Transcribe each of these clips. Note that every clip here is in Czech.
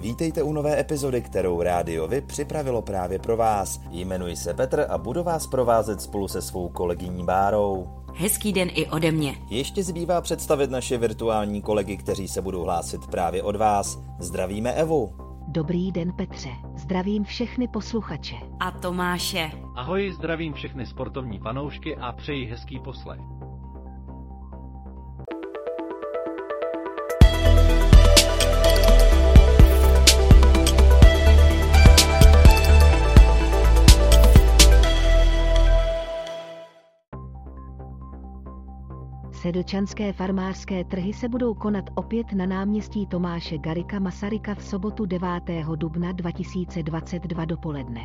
Vítejte u nové epizody, kterou Rádio Vy připravilo právě pro vás. Jmenuji se Petr a budu vás provázet spolu se svou kolegyní Bárou. Hezký den i ode mě. Ještě zbývá představit naše virtuální kolegy, kteří se budou hlásit právě od vás. Zdravíme Evu. Dobrý den Petře, zdravím všechny posluchače. A Tomáše. Ahoj, zdravím všechny sportovní fanoušky a přeji hezký poslech. Sedlčanské farmářské trhy se budou konat opět na náměstí Tomáše Garika Masaryka v sobotu 9. dubna 2022 dopoledne.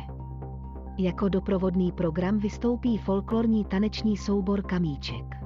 Jako doprovodný program vystoupí folklorní taneční soubor Kamíček.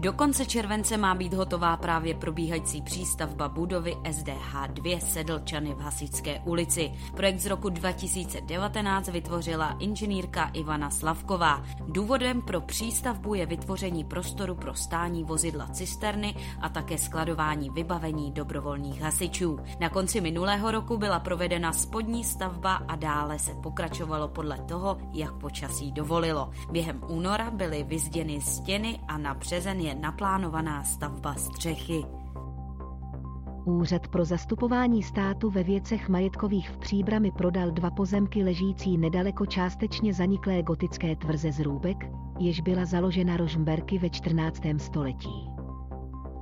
Do konce července má být hotová právě probíhající přístavba budovy SDH 2 Sedlčany v Hasičské ulici. Projekt z roku 2019 vytvořila inženýrka Ivana Slavková. Důvodem pro přístavbu je vytvoření prostoru pro stání vozidla cisterny a také skladování vybavení dobrovolných hasičů. Na konci minulého roku byla provedena spodní stavba a dále se pokračovalo podle toho, jak počasí dovolilo. Během února byly vyzděny stěny a na březen je naplánovaná stavba střechy. Úřad pro zastupování státu ve věcech majetkových v Příbrami prodal dva pozemky ležící nedaleko částečně zaniklé gotické tvrze z Růbek, jež byla založena Rožmberky ve 14. století.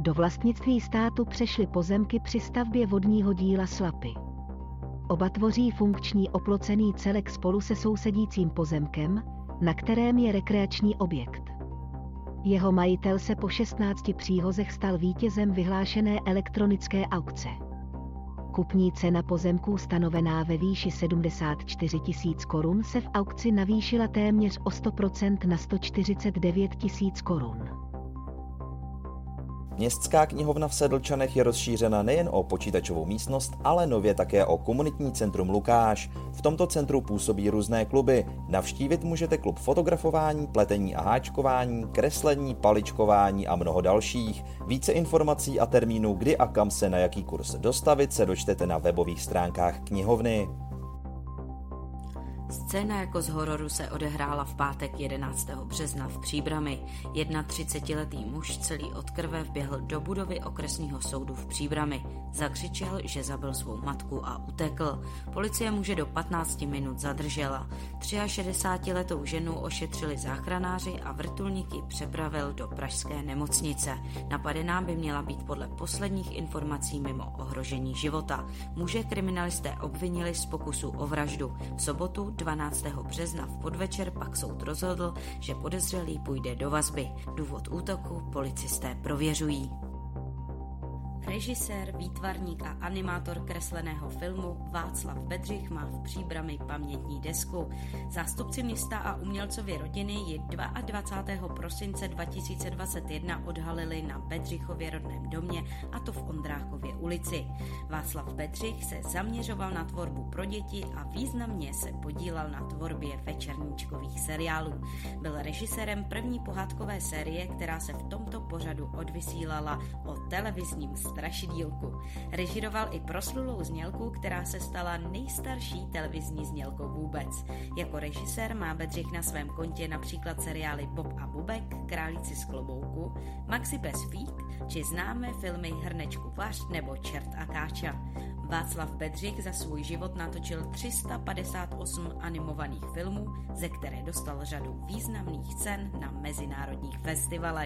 Do vlastnictví státu přešly pozemky při stavbě vodního díla Slapy. Oba tvoří funkční oplocený celek spolu se sousedícím pozemkem, na kterém je rekreační objekt. Jeho majitel se po 16 příhozech stal vítězem vyhlášené elektronické aukce. Kupní cena pozemků stanovená ve výši 74 tisíc korun se v aukci navýšila téměř o 100% na 149 tisíc korun. Městská knihovna v Sedlčanech je rozšířena nejen o počítačovou místnost, ale nově také o komunitní centrum Lukáš. V tomto centru působí různé kluby. Navštívit můžete klub fotografování, pletení a háčkování, kreslení, paličkování a mnoho dalších. Více informací a termínů, kdy a kam se na jaký kurz dostavit, se dočtete na webových stránkách knihovny. Scéna jako z hororu se odehrála v pátek 11. března v Příbrami. 31-letý muž celý od krve vběhl do budovy okresního soudu v Příbrami. Zakřičel, že zabil svou matku a utekl. Policie muže do 15 minut zadržela. 63-letou ženu ošetřili záchranáři a vrtulníky přepravil do pražské nemocnice. Napadená by měla být podle posledních informací mimo ohrožení života. Muže kriminalisté obvinili z pokusu o vraždu. V sobotu 12. března v podvečer pak soud rozhodl, že podezřelý půjde do vazby. Důvod útoku policisté prověřují. Režisér, výtvarník a animátor kresleného filmu Václav Bedřich má v příbrami pamětní desku. Zástupci města a umělcově rodiny ji 22. prosince 2021 odhalili na Bedřichově rodném domě, a to v Ondráchově ulici. Václav Bedřich se zaměřoval na tvorbu pro děti a významně se podílel na tvorbě večerníčkových seriálů. Byl režisérem první pohádkové série, která se v tomto pořadu odvysílala o televizním strašidílku. Režiroval i proslulou znělku, která se stala nejstarší televizní znělkou vůbec. Jako režisér má Bedřich na svém kontě například seriály Bob a Bubek, Králíci z klobouku, Maxi bez fík, či známé filmy Hrnečku vař nebo Čert a káča. Václav Bedřich za svůj život natočil 358 animovaných filmů, ze které dostal řadu významných cen na mezinárodních festivalech.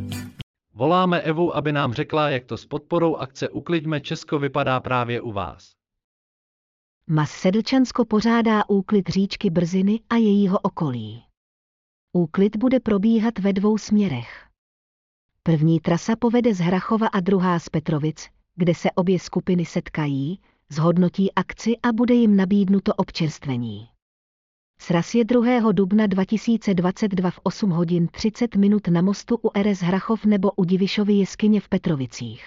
Voláme Evu, aby nám řekla, jak to s podporou akce Ukliďme Česko vypadá právě u vás. Mas Sedlčansko pořádá úklid říčky Brziny a jejího okolí. Úklid bude probíhat ve dvou směrech. První trasa povede z Hrachova a druhá z Petrovic, kde se obě skupiny setkají, zhodnotí akci a bude jim nabídnuto občerstvení. Sraz je 2. dubna 2022 v 8 hodin 30 minut na mostu u RS Hrachov nebo u Divišovy jeskyně v Petrovicích.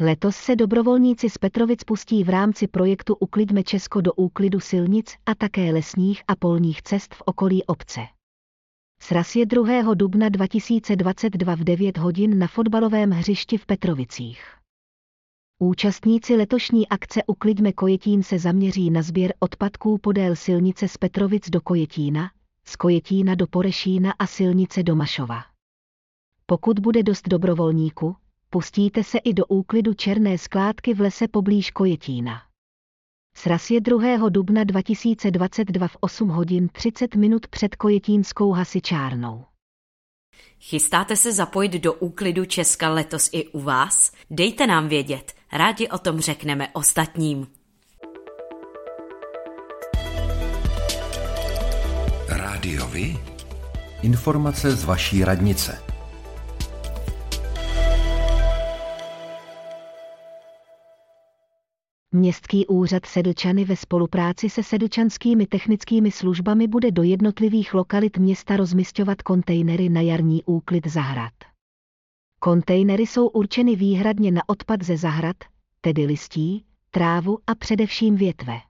Letos se dobrovolníci z Petrovic pustí v rámci projektu Uklidme Česko do úklidu silnic a také lesních a polních cest v okolí obce. Sraz je 2. dubna 2022 v 9 hodin na fotbalovém hřišti v Petrovicích. Účastníci letošní akce Uklidme Kojetín se zaměří na sběr odpadků podél silnice z Petrovic do Kojetína, z Kojetína do Porešína a silnice do Mašova. Pokud bude dost dobrovolníků, pustíte se i do úklidu černé skládky v lese poblíž Kojetína. Sraz je 2. dubna 2022 v 8 hodin 30 minut před Kojetínskou hasičárnou. Chystáte se zapojit do úklidu Česka letos i u vás? Dejte nám vědět, rádi o tom řekneme ostatním. Rádiovi? Informace z vaší radnice. Městský úřad Sedlčany ve spolupráci se sedlčanskými technickými službami bude do jednotlivých lokalit města rozmistovat kontejnery na jarní úklid zahrad. Kontejnery jsou určeny výhradně na odpad ze zahrad, tedy listí, trávu a především větve.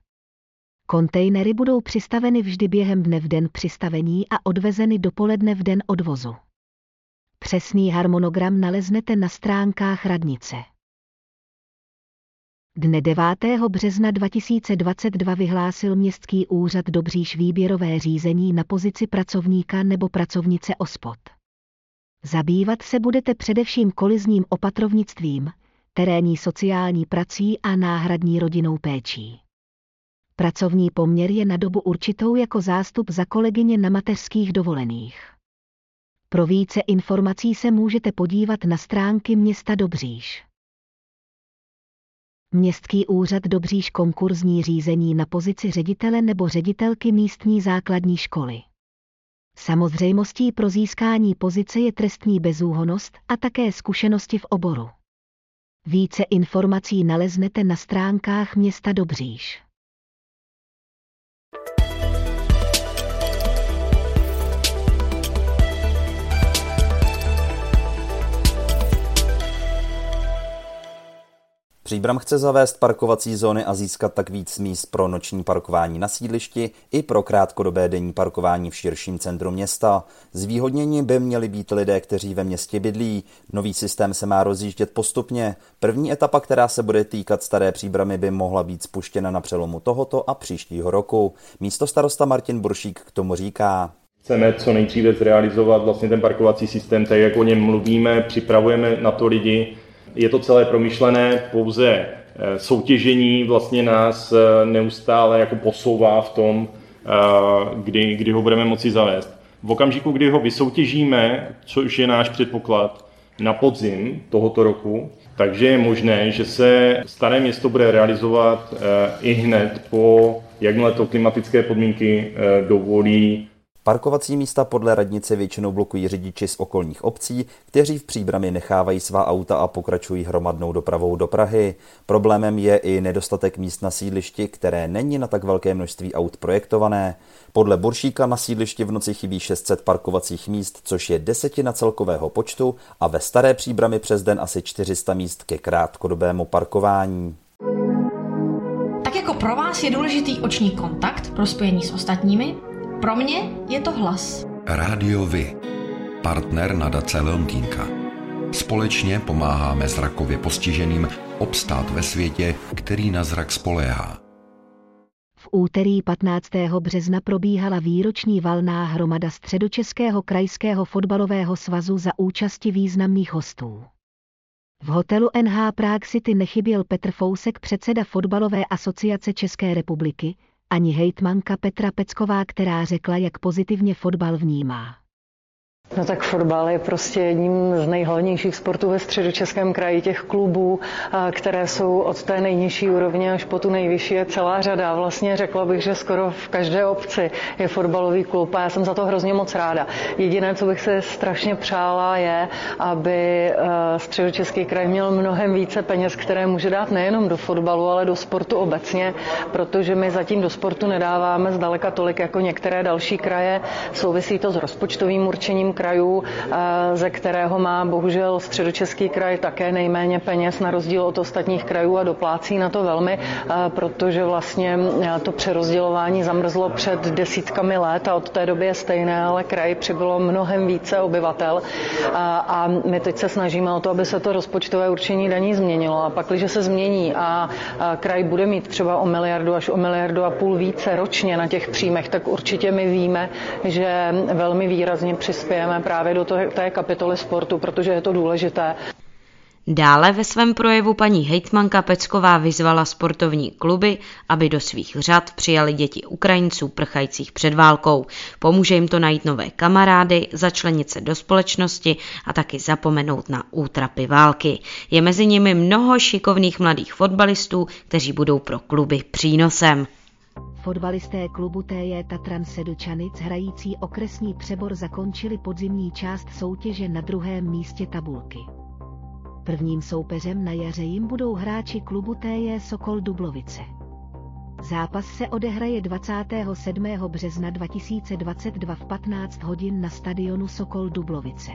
Kontejnery budou přistaveny vždy během dne v den přistavení a odvezeny dopoledne v den odvozu. Přesný harmonogram naleznete na stránkách radnice. Dne 9. března 2022 vyhlásil Městský úřad Dobříš výběrové řízení na pozici pracovníka nebo pracovnice OSPOD. Zabývat se budete především kolizním opatrovnictvím, terénní sociální prací a náhradní rodinou péčí. Pracovní poměr je na dobu určitou jako zástup za kolegyně na mateřských dovolených. Pro více informací se můžete podívat na stránky města Dobříš. Městský úřad Dobříš konkurzní řízení na pozici ředitele nebo ředitelky místní základní školy. Samozřejmostí pro získání pozice je trestní bezúhonost a také zkušenosti v oboru. Více informací naleznete na stránkách města Dobříš. Příbram chce zavést parkovací zóny a získat tak víc míst pro noční parkování na sídlišti i pro krátkodobé denní parkování v širším centru města. Zvýhodnění by měli být lidé, kteří ve městě bydlí. Nový systém se má rozjíždět postupně. První etapa, která se bude týkat staré příbramy, by mohla být spuštěna na přelomu tohoto a příštího roku. Místo starosta Martin Buršík k tomu říká. Chceme co nejdříve zrealizovat vlastně ten parkovací systém, tak jak o něm mluvíme, připravujeme na to lidi, je to celé promyšlené, pouze eh, soutěžení vlastně nás eh, neustále jako posouvá v tom, eh, kdy, kdy ho budeme moci zavést. V okamžiku, kdy ho vysoutěžíme, což je náš předpoklad, na podzim tohoto roku, takže je možné, že se staré město bude realizovat i hned po, jakmile to klimatické podmínky dovolí. Parkovací místa podle radnice většinou blokují řidiči z okolních obcí, kteří v příbrami nechávají svá auta a pokračují hromadnou dopravou do Prahy. Problémem je i nedostatek míst na sídlišti, které není na tak velké množství aut projektované. Podle Buršíka na sídlišti v noci chybí 600 parkovacích míst, což je desetina celkového počtu a ve staré příbrami přes den asi 400 míst ke krátkodobému parkování. Tak jako pro vás je důležitý oční kontakt pro spojení s ostatními, pro mě je to hlas. Rádio Vy, partner nadace Leontýnka. Společně pomáháme zrakově postiženým obstát ve světě, který na zrak spoléhá. V úterý 15. března probíhala výroční valná hromada Středočeského krajského fotbalového svazu za účasti významných hostů. V hotelu NH Prague City nechyběl Petr Fousek, předseda Fotbalové asociace České republiky, ani hejtmanka Petra Pecková, která řekla, jak pozitivně fotbal vnímá. No tak fotbal je prostě jedním z nejhlavnějších sportů ve středočeském kraji těch klubů, které jsou od té nejnižší úrovně až po tu nejvyšší je celá řada. Vlastně řekla bych, že skoro v každé obci je fotbalový klub a já jsem za to hrozně moc ráda. Jediné, co bych se strašně přála, je, aby středočeský kraj měl mnohem více peněz, které může dát nejenom do fotbalu, ale do sportu obecně, protože my zatím do sportu nedáváme zdaleka tolik jako některé další kraje. Souvisí to s rozpočtovým určením krajů, eh, ze kterého má bohužel středočeský kraj také nejméně peněz na rozdíl od ostatních krajů a doplácí na to velmi, eh, protože vlastně eh, to přerozdělování zamrzlo před desítkami let a od té doby je stejné, ale kraj přibylo mnohem více obyvatel. A my teď se snažíme o to, aby se to rozpočtové určení daní změnilo. A pak, když se změní a kraj bude mít třeba o miliardu až o miliardu a půl více ročně na těch příjmech, tak určitě my víme, že velmi výrazně přispějeme zahrnujeme právě do té kapitoly sportu, protože je to důležité. Dále ve svém projevu paní hejtmanka Pecková vyzvala sportovní kluby, aby do svých řad přijali děti Ukrajinců prchajících před válkou. Pomůže jim to najít nové kamarády, začlenit se do společnosti a taky zapomenout na útrapy války. Je mezi nimi mnoho šikovných mladých fotbalistů, kteří budou pro kluby přínosem. Fotbalisté klubu TJ Tatran Sedlčanic hrající okresní přebor zakončili podzimní část soutěže na druhém místě tabulky. Prvním soupeřem na jaře jim budou hráči klubu TJ Sokol Dublovice. Zápas se odehraje 27. března 2022 v 15 hodin na stadionu Sokol Dublovice.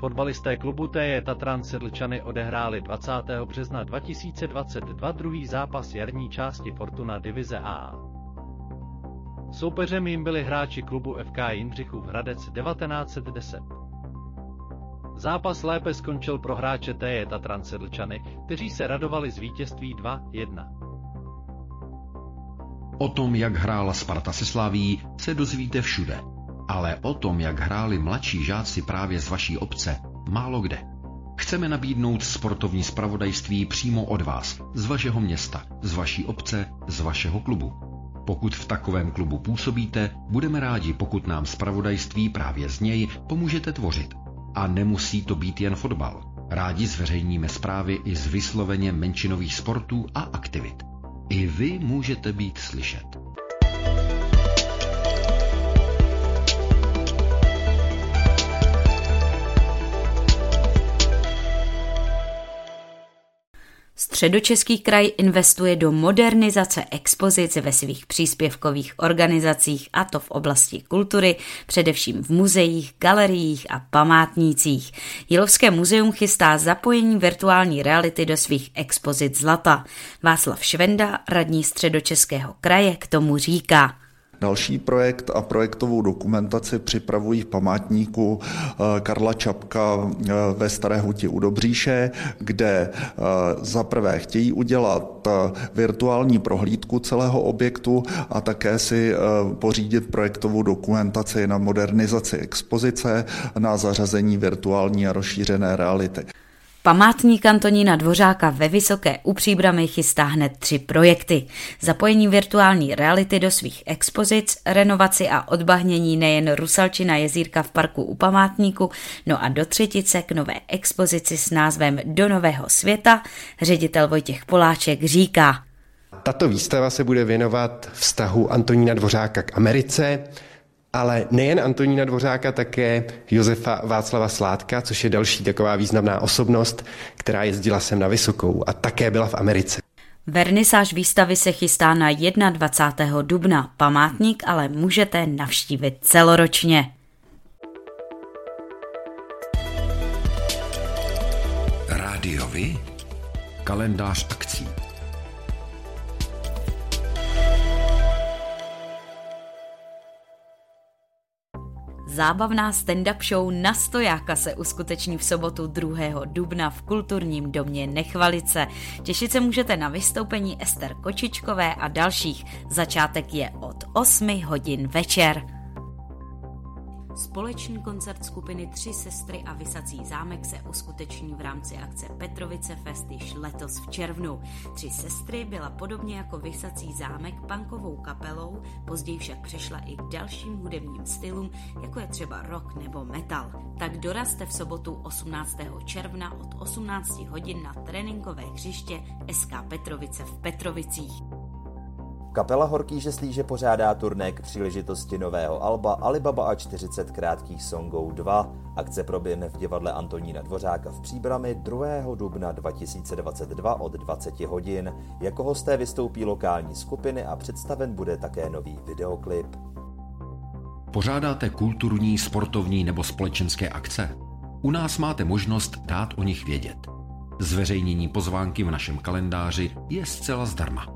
Fotbalisté klubu TJ Tatran Sedlčany odehráli 20. března 2022 druhý zápas jarní části Fortuna divize A. Soupeřem jim byli hráči klubu FK Jindřichův Hradec 1910. Zápas lépe skončil pro hráče TJ Tatran Sedlčany, kteří se radovali z vítězství 2-1. O tom, jak hrála Sparta se Slaví, se dozvíte všude ale o tom, jak hráli mladší žáci právě z vaší obce, málo kde. Chceme nabídnout sportovní spravodajství přímo od vás, z vašeho města, z vaší obce, z vašeho klubu. Pokud v takovém klubu působíte, budeme rádi, pokud nám spravodajství právě z něj pomůžete tvořit. A nemusí to být jen fotbal. Rádi zveřejníme zprávy i z vysloveně menšinových sportů a aktivit. I vy můžete být slyšet. Středočeský kraj investuje do modernizace expozic ve svých příspěvkových organizacích, a to v oblasti kultury, především v muzeích, galeriích a památnících. Jilovské muzeum chystá zapojení virtuální reality do svých expozic zlata. Václav Švenda, radní Středočeského kraje, k tomu říká – Další projekt a projektovou dokumentaci připravují v památníku eh, Karla Čapka eh, ve Staré huti u Dobříše, kde eh, za prvé chtějí udělat virtuální prohlídku celého objektu a také si pořídit projektovou dokumentaci na modernizaci expozice, na zařazení virtuální a rozšířené reality. Památník Antonína Dvořáka ve Vysoké u Příbramy chystá hned tři projekty. Zapojení virtuální reality do svých expozic, renovaci a odbahnění nejen Rusalčina jezírka v parku u památníku, no a do třetice k nové expozici s názvem Do nového světa ředitel Vojtěch Poláček říká. Tato výstava se bude věnovat vztahu Antonína Dvořáka k Americe, ale nejen Antonína Dvořáka, také Josefa Václava Sládka, což je další taková významná osobnost, která jezdila sem na Vysokou a také byla v Americe. Vernisáž výstavy se chystá na 21. dubna, památník ale můžete navštívit celoročně. Rádiovi? Kalendář akcí. Zábavná stand-up show na stojáka se uskuteční v sobotu 2. dubna v kulturním domě Nechvalice. Těšit se můžete na vystoupení Ester Kočičkové a dalších. Začátek je od 8 hodin večer. Společný koncert skupiny Tři sestry a Vysací zámek se uskuteční v rámci akce Petrovice Fest již letos v červnu. Tři sestry byla podobně jako Vysací zámek punkovou kapelou, později však přešla i k dalším hudebním stylům, jako je třeba rock nebo metal. Tak dorazte v sobotu 18. června od 18 hodin na tréninkové hřiště SK Petrovice v Petrovicích. Kapela Horký žeslíže pořádá turné k příležitosti nového alba Alibaba a 40 krátkých songů 2. Akce proběhne v divadle Antonína Dvořáka v Příbrami 2. dubna 2022 od 20 hodin. Jako hosté vystoupí lokální skupiny a představen bude také nový videoklip. Pořádáte kulturní, sportovní nebo společenské akce? U nás máte možnost dát o nich vědět. Zveřejnění pozvánky v našem kalendáři je zcela zdarma.